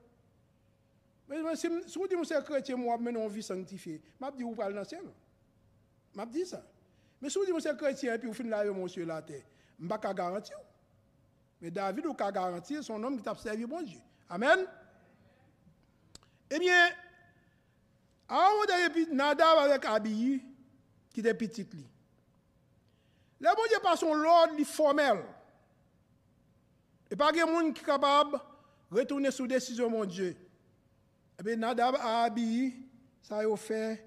Mais si vous dites c'est chrétien, moi, mais non, vie sanctifiée. Je dis, vous parlez dans le ciel. Je dis ça. Mais si vous dites c'est chrétien, et puis vous finissez là, monsieur, la terre, je ne pas garantir. Mais David, vous pouvez garantir, son homme qui t'a servi bon Dieu. Amen. Eh bien, moment donné, Nadab avec Abiy, qui était petit. Le bon Dieu pas son l'ordre formel. Et pas de monde qui est capable de retourner sous décision mon Dieu. Et bien Nadab a habillé, ça a fait,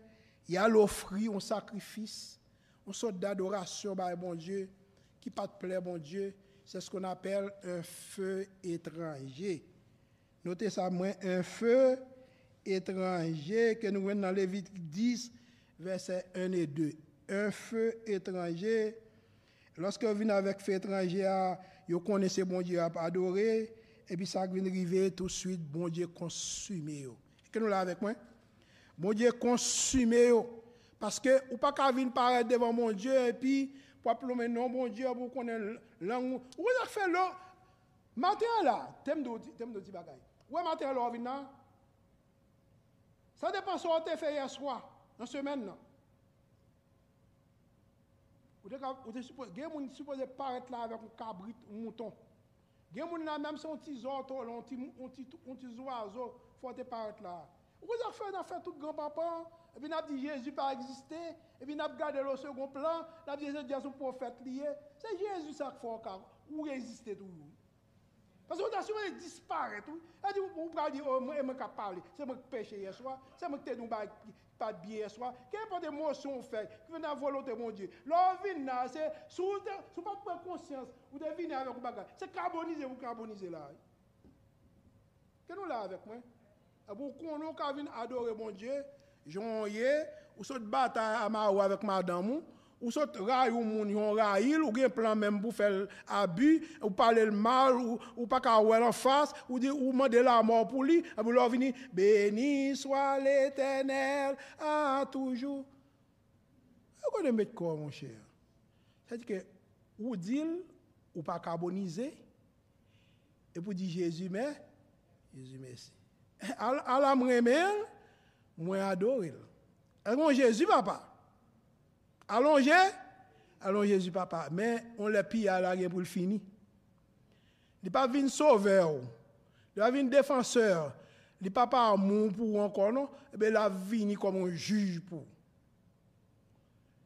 il a offert un sacrifice, une sorte d'adoration par mon Dieu, qui pas te plaît mon Dieu. C'est ce qu'on appelle un feu étranger. Notez ça, moi, un feu étranger que nous voyons dans Lévitique 10, versets 1 et 2. Un feu étranger Lorsque vous venez avec feu étranger, vous connaissez bon Dieu à adorer, et puis ça vient arriver tout de suite, bon Dieu consumé. Est-ce que nous l'avons avec moi? Bon Dieu consumé. Parce que vous pas qu'à venir paraître devant mon Dieu, et puis, pour appeler non, bon Dieu, vous connaissez langue. Vous avez fait là, matin là, bagay. Ouais, matin là, vous venez Ça dépend ce qu'on a fait hier soir, dans la semaine. Non. Vous êtes supposé paraître là avec un cabrit, un mouton. Vous êtes même si on petit auto, un petit oiseau, il faut paraître là. Vous avez fait, on fait tout grand-papa, et puis on a dit Jésus pas existé, et puis on a gardé le second plan, on a dit Jésus est un prophète lié. C'est Jésus ça qu'il faut, ou résister toujours. Parce que on a souvent disparaître. Elle dit, vous pouvez dire, oh, moi, je pas parler. C'est moi qui pêche hier soir. C'est moi qui t'ai pas bien hier soir. Quelle pas d'émotion on fait Qui vient volonté mon Dieu. Là, c'est, si vous n'avez pas conscience, vous venir avec un bagage. C'est carboniser, vous carboniser là. Qu'est-ce que nous là avec moi? Pour qu'on venir adorer mon Dieu, j'en ai, ou saute bataille à ma avec madame, ou, saute raille ou moun yon raille, ou gen plan même pour faire abus, ou parler le mal, ou, pas qu'à ouer en face, ou dire, ou demander la mort pour lui, et leur venir, béni soit l'éternel à toujours. Vous connaissez mettre quoi, mon cher? C'est-à-dire que, ou dit, ou pas carboniser, et pour dire Jésus, mais, Jésus, merci. À la moi adore. Allons Jésus, papa. Allongé, allons Jésus, papa. Mais on l'a pillé à la pour le fini. Il n'est pas venu sauveur. Il n'est pas venu défenseur. Il n'est pas amour pour encore, non? Eh la vie comme un juge pour.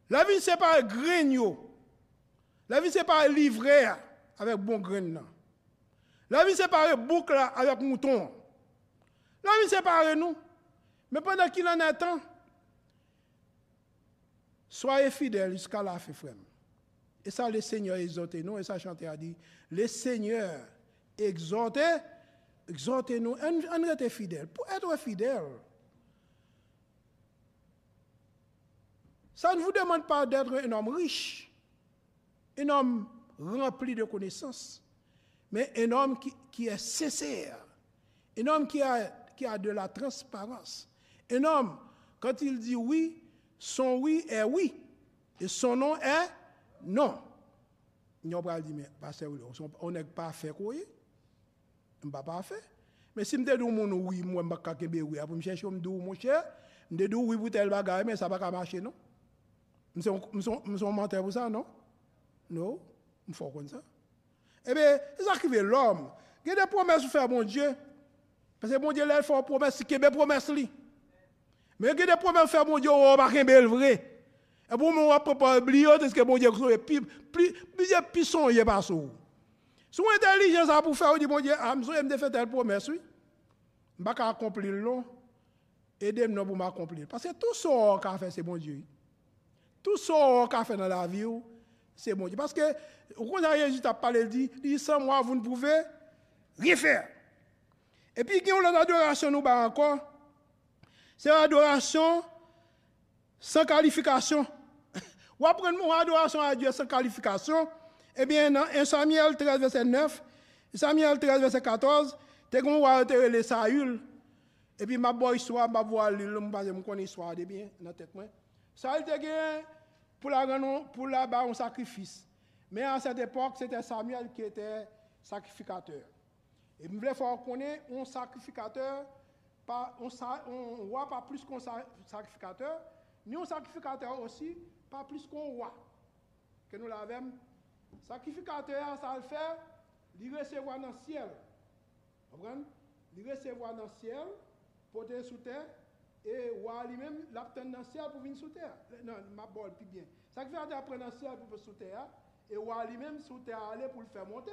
La vie, c'est pas un grignon. La vie, c'est pas un livret avec bon grain. La vie, c'est pas boucle avec mouton. La vie, c'est pas nous. Mais pendant qu'il en attend, soyez fidèles jusqu'à la fin. Et ça, le Seigneur exhortez nous, et ça, chanter a dit, le Seigneur exhortez, exhortez nous, on reste fidèle. Pour être fidèle, ça ne vous demande pas d'être un homme riche, un homme rempli de connaissances, mais un homme qui, qui est sincère, un homme qui a, qui a de la transparence, un homme, quand il dit oui, son oui est oui, et son non est non. Nous pas dit, mais on n'est pas fait quoi On n'est pas fait. Mais si je dis mon oui, moi, je ne pas oui, pour me chercher, je dis mon cher, je dis oui pour tel bagage, mais ça ne va pas marcher, non? Je suis menteur pour ça, non? Non, il faut comme ça. Eh bien, ça qui fait l'homme. Il y a des promesses pour faire mon Dieu. Parce que mon Dieu, là, il faut une promesse, qui est des promesses. Men gen de pou men fè moun diyo ou baken bel vre. E pou moun wap prepare bliyot eske moun diyo kou so e pi, pli, pli, pi son ye basou. Sou intelijens a pou fè ou di moun diyo, amzou em de fè tel promes, oui. Mbaka akompli l'on, edem nan pou m'akompli. Pase tout son or ka fè se moun diyo. Tout son or ka fè nan la vi ou, se moun diyo. Paske, ou kon a rejit ap pale di, di san mwa voun pouve, rifè. E pi gen ou lan adorasyon nou ba ankon, C'est l'adoration sans qualification. Ou après une adoration à Dieu sans qualification, eh bien, dans 1 Samuel 13, verset 9, Samuel 13, verset 14, tu as les Saül. Et puis, ma bonne histoire, ma voix, je me connais l'histoire de bien dans la tête. Saül pour la pour la un sacrifice. Mais à cette époque, c'était Samuel qui était sacrificateur. Et je voulais faire connaître un sacrificateur, Pas, on, on roi pas plus qu'un sacrificateur, ni un sacrificateur aussi, pas plus qu'un roi. Que nous l'avons. Sacrificateur, ça le fait, il recevoir dans le ciel. Vous comprenez Il recevoir dans le ciel, porter sous terre, et roi lui-même l'obtenir dans le ciel pour venir sous terre. Euh, non, ma bonne, puis bien. Sacrificateur prend dans le ciel pour sous terre, et roi lui-même sous terre aller pour le faire monter.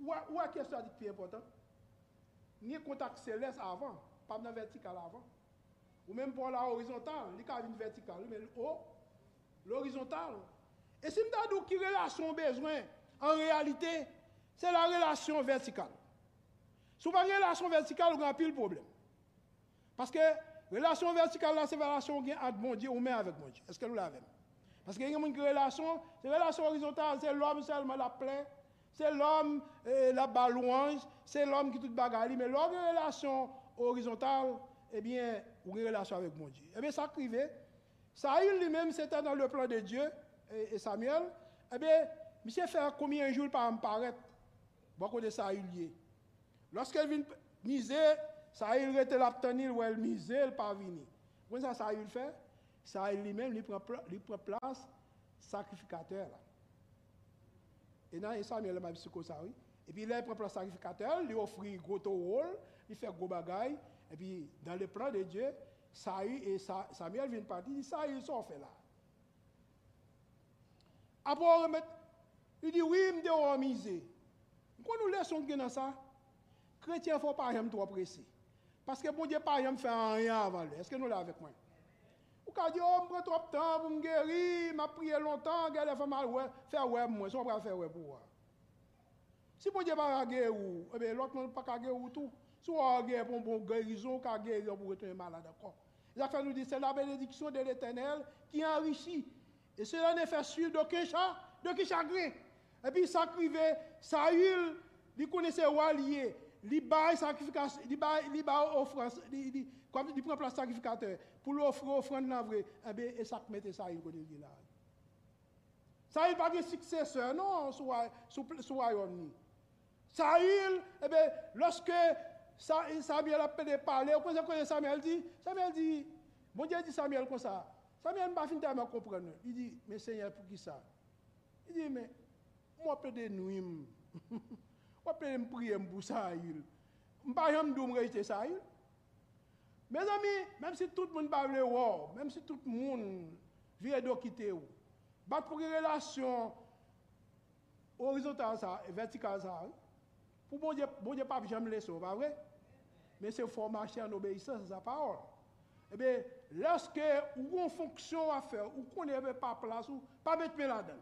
Où est-ce que ça dit plus important ni kontak seles avan, pam nan vertikal avan. Ou menm pou la horizontal, li ka vin vertikal, men ou, l'horizontal. E si mda dou ki relasyon bezwen, an realite, se la relasyon vertikal. Sou pa relasyon vertikal, ou gan pil problem. Paske, relasyon vertikal la, se relasyon gen ad bon diye, ou men avèk bon diye. Eske nou la avèm? Paske gen moun ki relasyon, se relasyon horizontal, se l'homme selman la plè, C'est l'homme, eh, la balouange, c'est l'homme qui tout bagali, mais l'homme une relation horizontale, eh bien, ou une relation avec mon Dieu. Eh bien, ça crivait. Saül lui-même, c'était dans le plan de Dieu, et, et Samuel. Eh bien, monsieur fait combien de jours par me paraître, bon, beaucoup de Saül lié. Lorsqu'elle vient miser, Saül était l'abtenir ou elle misait, elle pas venir. Comment ça Saül fait? Saül lui-même, lui prend place sacrificateur. Là. Et dans Samuel m'a dit ça oui. Et puis là il prend place sacrificateur, il offre gros rôle, il fait gros bagaille et puis dans le plan de Dieu, Saül et Sa- Samuel viennent partir, il dit ça ils sont fait là. Après, il dit, oui, je dois miser. Quand nous laissons dans ça, chrétien ne faut pas trop presser. Parce que bon Dieu pas faire rien avant lui. Est-ce que nous l'avons avec moi? Ou ka di, oh, mwen trop tan pou m geri, m ap priye lontan, gè lè fè mal wè, fè wè mwen, son pral fè wè pou wè. Si bon diye para gè ou, ebe, lot nan pa ka gè ou tou. Sou a gè pou m bon gèrizon, ka gè yon pou retenye malade kon. La fè nou di, se la benediksyon de l'Eternel ki enrichi. E se la ne fè suiv de ke chan, de ke chagrin. E pi sa krive, sa yul, li kone se wè liye. li baye sakrifikasyon, li baye, li baye ofrans, li, li, kwa mi di pren plas sakrifikatè, pou l'ofre ofran nan vre, ebe, e sak mette sa yon konen gilal. Sa yon pa gen siksesè, non, sou, sou, sou ayon ni. Sa yon, ebe, eh loske, sa yon Samuel apè de pale, ou kon se konen Samuel di, Samuel di, bon diye di Samuel kon sa, Samuel mba fin terman komprene, li di, men seyen pou ki sa? Li di, men, mwa apè de nou im, Wapè m priye m pou sa yil. M pa yon m dou m rejte sa yil. Mez ami, mèm si tout moun pa vle wò, mèm si tout moun vire do kite wò, bat pou ki relasyon horizontal sa, vertikal sa, pou bon diye bon pa jèm lè so, pa vre? Mè se formasyon an obeysans sa parol. Ebe, eh lòske ou kon fonksyon a fè, ou kon ne ve pa plas, ou pa bet mè la den,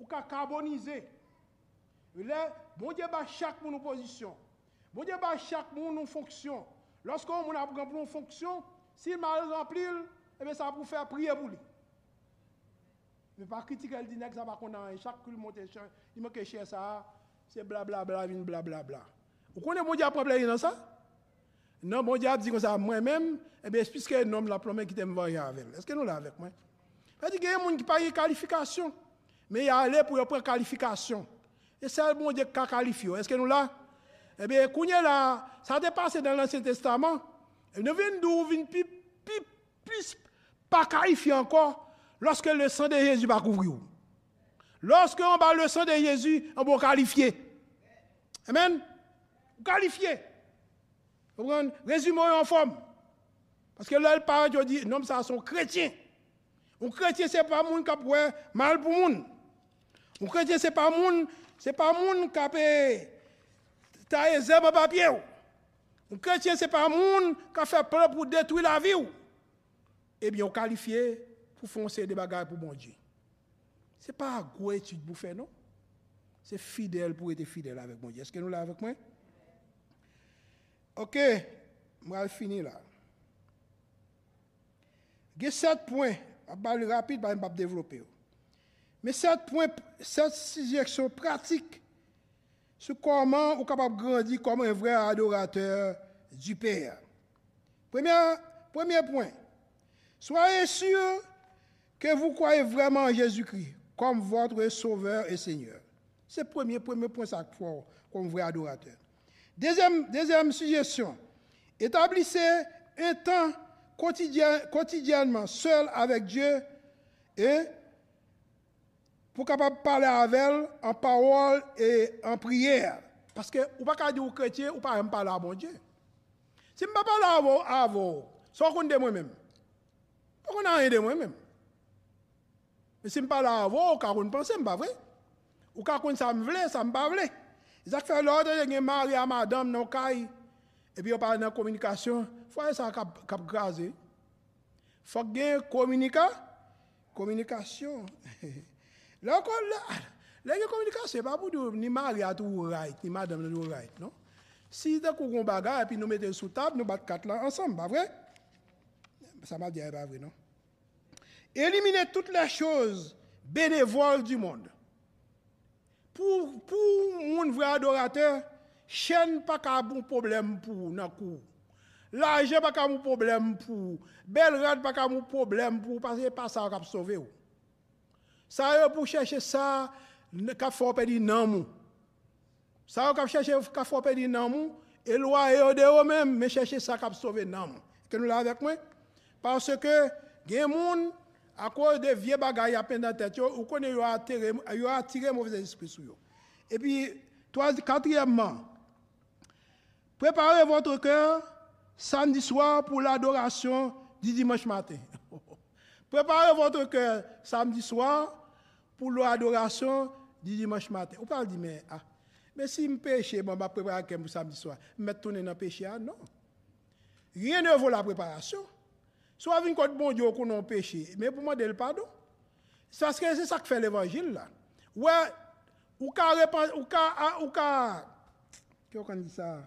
ou ka karbonize, Là, bon Dieu bat chaque monde en position. Bon Dieu bat chaque monde en fonction. Lorsqu'on on a rempli une fonction, s'il m'a rempli, eh bien, ça pour faire prier pour lui. Mais pas critiquer le dîner, ça va qu'on a chaque cul monte, il manque cher ça, c'est blablabla, vin blablabla. Vous connaissez bon Dieu a problème dans ça? Non, bon Dieu a dit comme ça, moi-même, eh bien, puisque un homme l'a promis qui t'aime voyer avec Est-ce que nous l'a avec moi? Il dit qu'il y a des gens qui n'ont pas de qualification, mais il y a aller pour prendre qualification. Et c'est le bon Dieu qui a qualifié. Est-ce que nous l'avons? Eh bien, quand là, ça a dépassé dans l'Ancien Testament. Nous d'où? Vient plus pas qualifié encore lorsque le sang de Jésus va couvrir. Lorsque on bat le sang de Jésus, on va qualifier. Amen? Qualifié. Vous comprenez? Résumé en forme. Parce que là, le parent dit, non, ça sont chrétiens. Un chrétien, ce n'est pas un monde qui a mal pour monde. Un chrétien, ce n'est pas un monde, c'est pas monde qui a fait tailler zèbre papier. Un chrétien, ce n'est pas monde qui a fait peur pour détruire la vie. Eh bien, on qualifié pour foncer des bagages pour bon Dieu. Ce n'est pas une grosse étude pour faire, non? C'est fidèle pour être fidèle avec mon Dieu. Est-ce que nous l'avons avec moi? Ok, je vais finir là. Il y a sept points, je vais rapide, je vais développer. Mais sept points, sept suggestions pratiques sur comment on est capable de grandir comme un vrai adorateur du Père. Premier, premier point, soyez sûr que vous croyez vraiment en Jésus-Christ comme votre Sauveur et Seigneur. C'est le premier, premier point ça faut comme vrai adorateur. Deuxième, deuxième suggestion, établissez un temps quotidien, quotidiennement seul avec Dieu et pou kapap pale avel an parol e an priyer. Paske ou pa ka di ou kretye, ou pa rem pale a bon Dje. Si mpa pale avou, avou, son kon de mwen men. Pon kon an yon de mwen men. Men si mpa pale avou, ou ka kon pense mpa vre. Ou ka kon sa mvle, sa mpa vle. Zak fe lode gen mari a madame nan kay, epi yo pale nan komunikasyon, fwa yon sa kap, kap graze. Fwa gen komunika, komunikasyon. la communication, ce pas pour dire ni mari à tout right, ni madame à tout right, non? Si vous avez un bagage et puis nous mettons sous table, nous battons quatre là ensemble, pas vrai? Ça m'a dit, pas vrai, non? Éliminer toutes les choses bénévoles du monde. Pour, pour mon vrai adorateur, chaîne pas bon problème pour nan kou. L'argent pas qu'un problème pour. Belle rade pas qu'un problème pour parce que pas ça qui sauver Ça yo pour chercher ça qu'a faut perdre nan. Ça yo qu'a chercher qu'a faut perdre nan et loi au de même, mais chercher ça qui sauver l'âme. Que nous là avec moi? Parce que, y des gens, à cause de vieux bagailles à peine dans la tête, ou connaît, yo attiré, yo attiré mauvais esprit sur yo. Et puis, quatrièmement, préparez votre cœur samedi soir pour l'adoration du dimanche matin. préparez votre cœur samedi soir pour l'adoration du dimanche matin. Ou pas dire, mais, ah, mais si je péche, bon, je vais préparer pour samedi soir. Je vais tourner dans le péché, ah, non. Rien ne vaut la préparation. Soit avec un bon Dieu qu'on a péché, mais pour moi, le pardon. C'est parce que c'est ça que fait l'évangile là. Ouais, ou ka ou ka, ah, ou ka, qu'on dit ça?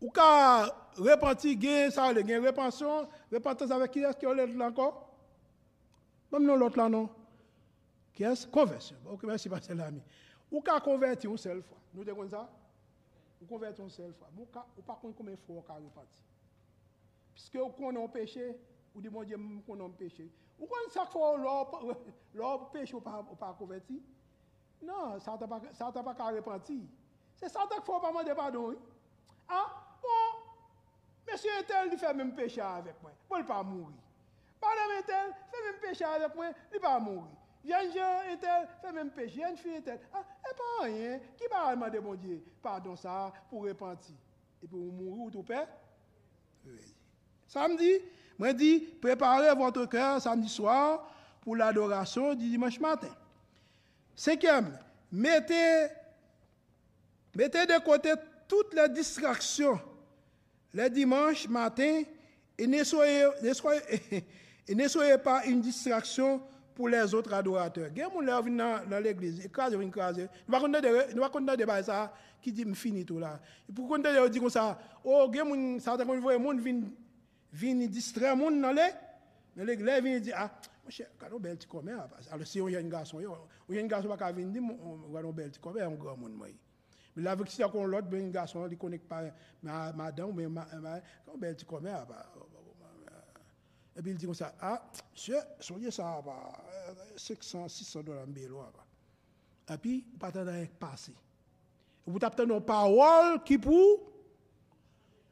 Ou ka repenti, gain, ça, le gain, répension, repentance avec qui est-ce a l'autre encore? Même non, l'autre là, non. Ki es? Konversyon. Bon, ok, mersi Marcel Lamy. Ou ka konverti ou sel fwa. Nou de kon sa? Ou konverti ou sel fwa. Mou ka, ou pa kon kon men fwa ou ka repati. Piske ou kon an peche, ou di bon diye mou kon an peche. Ou kon sak fwa ou lor peche ou pa, pa konverti. Nan, sa ta pa, sa ta pa ka repati. Se sa ta fwa ou pa man de padon. Ha? Ah, bon, mèsyon etel li fè mèm peche avèk mwen. Bon, mwen pa mouri. Madame etel fè mèm peche avèk mwen, li pa mouri. Mourir. Jean Jean Etel, fait même péché. Jeune fille Etel, ah, et pas rien. Qui va demander, mon Dieu, pardon ça, pour repentir. Et vous mourir ou tout père? Samedi, moi préparez votre cœur samedi soir pour l'adoration du dimanche matin. Cinquième, mettez, mettez de côté toutes les distractions le dimanche matin et ne soyez, ne soyez, et ne soyez pas une distraction pour les autres adorateurs. Il y a des gens qui viennent dans, l'église, écraser, écraser. Nous ne va pas de débat ça qui dit fini tout là. Et pour qu'on dit comme ça, oh, il y a des gens qui viennent viennent distraire les gens dans les dans l'église, ils viennent dire, ah, mon cher, quand on bel petit commun, alors si on y a un garçon, on y a un garçon qui vient dire, on va un bel petit commun, un grand monde. Mais là, si on ben, un garçon, il ne connecte pas ma, madame, mais ma, ma, un bel petit commun, et puis il dit comme ça, ah, monsieur, soyez ça, bah, 500, 600 dollars, Et puis, vous pas à passer. Vous tapez nos paroles qui pour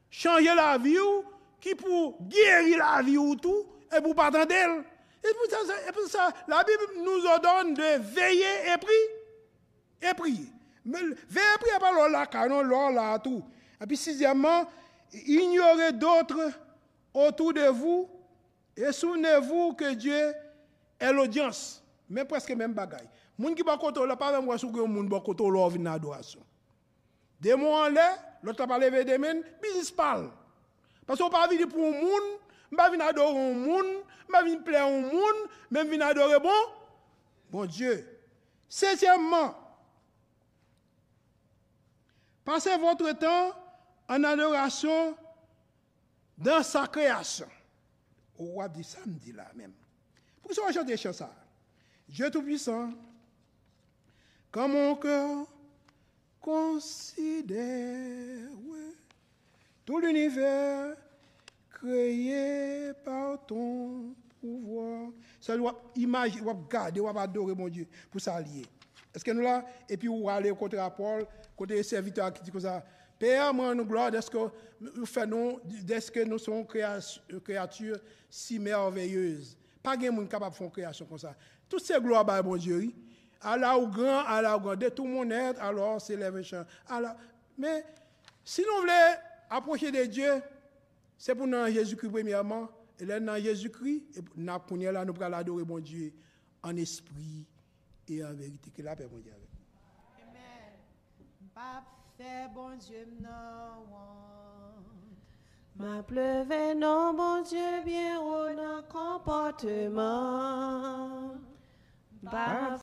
changer la vie, qui pour guérir la vie ou tout, et vous pas attendre. Et pour ça, et pour ça, la Bible nous ordonne de veiller et prier. Et prier. Mais veiller et prier, pas là, canon, là, tout. Et puis, sixièmement, ignorez d'autres autour de vous et souvenez-vous que Dieu est l'audience. Mais presque même bagaille. Moun qui côté là, pas même moi sou moun ba côté là vinn adoration. Des mots en l'air, l'autre pas lever des mains, business parle. Parce qu'on pas venir pour un moun, pas venir adorer un moun, pas venir plaire un moun, même adorer bon bon Dieu. Septièmement, passez votre temps en adoration dans sa création. On va dire samedi là même. Pourquoi on chante des ça? Dieu Tout-Puissant, quand mon cœur considère tout l'univers créé par ton pouvoir. Ça doit imaginer, doit garder, doit adorer mon Dieu pour s'allier. Est-ce que nous là, et puis on va aller côté Paul, côté serviteur qui dit comme ça, Père, moi, nous gloire, est-ce que nous faisons, est-ce que nous sommes créatures si merveilleuses. Pas de monde capable de faire une création comme ça. Toutes ces gloires, bah, mon Dieu. Allah ou grand, Allah ou grand, de tout mon être, alors c'est les. Allah. Mais si nous voulons approcher de Dieu, c'est pour nous Jésus-Christ premièrement, et là dans Jésus-Christ, nous pour là, nous allons adorer mon Dieu en esprit et en vérité. Que la paix, mon Dieu. avec. Amen. Bon Dieu non Ma pleuve non bon Dieu bien au non comportement. Pape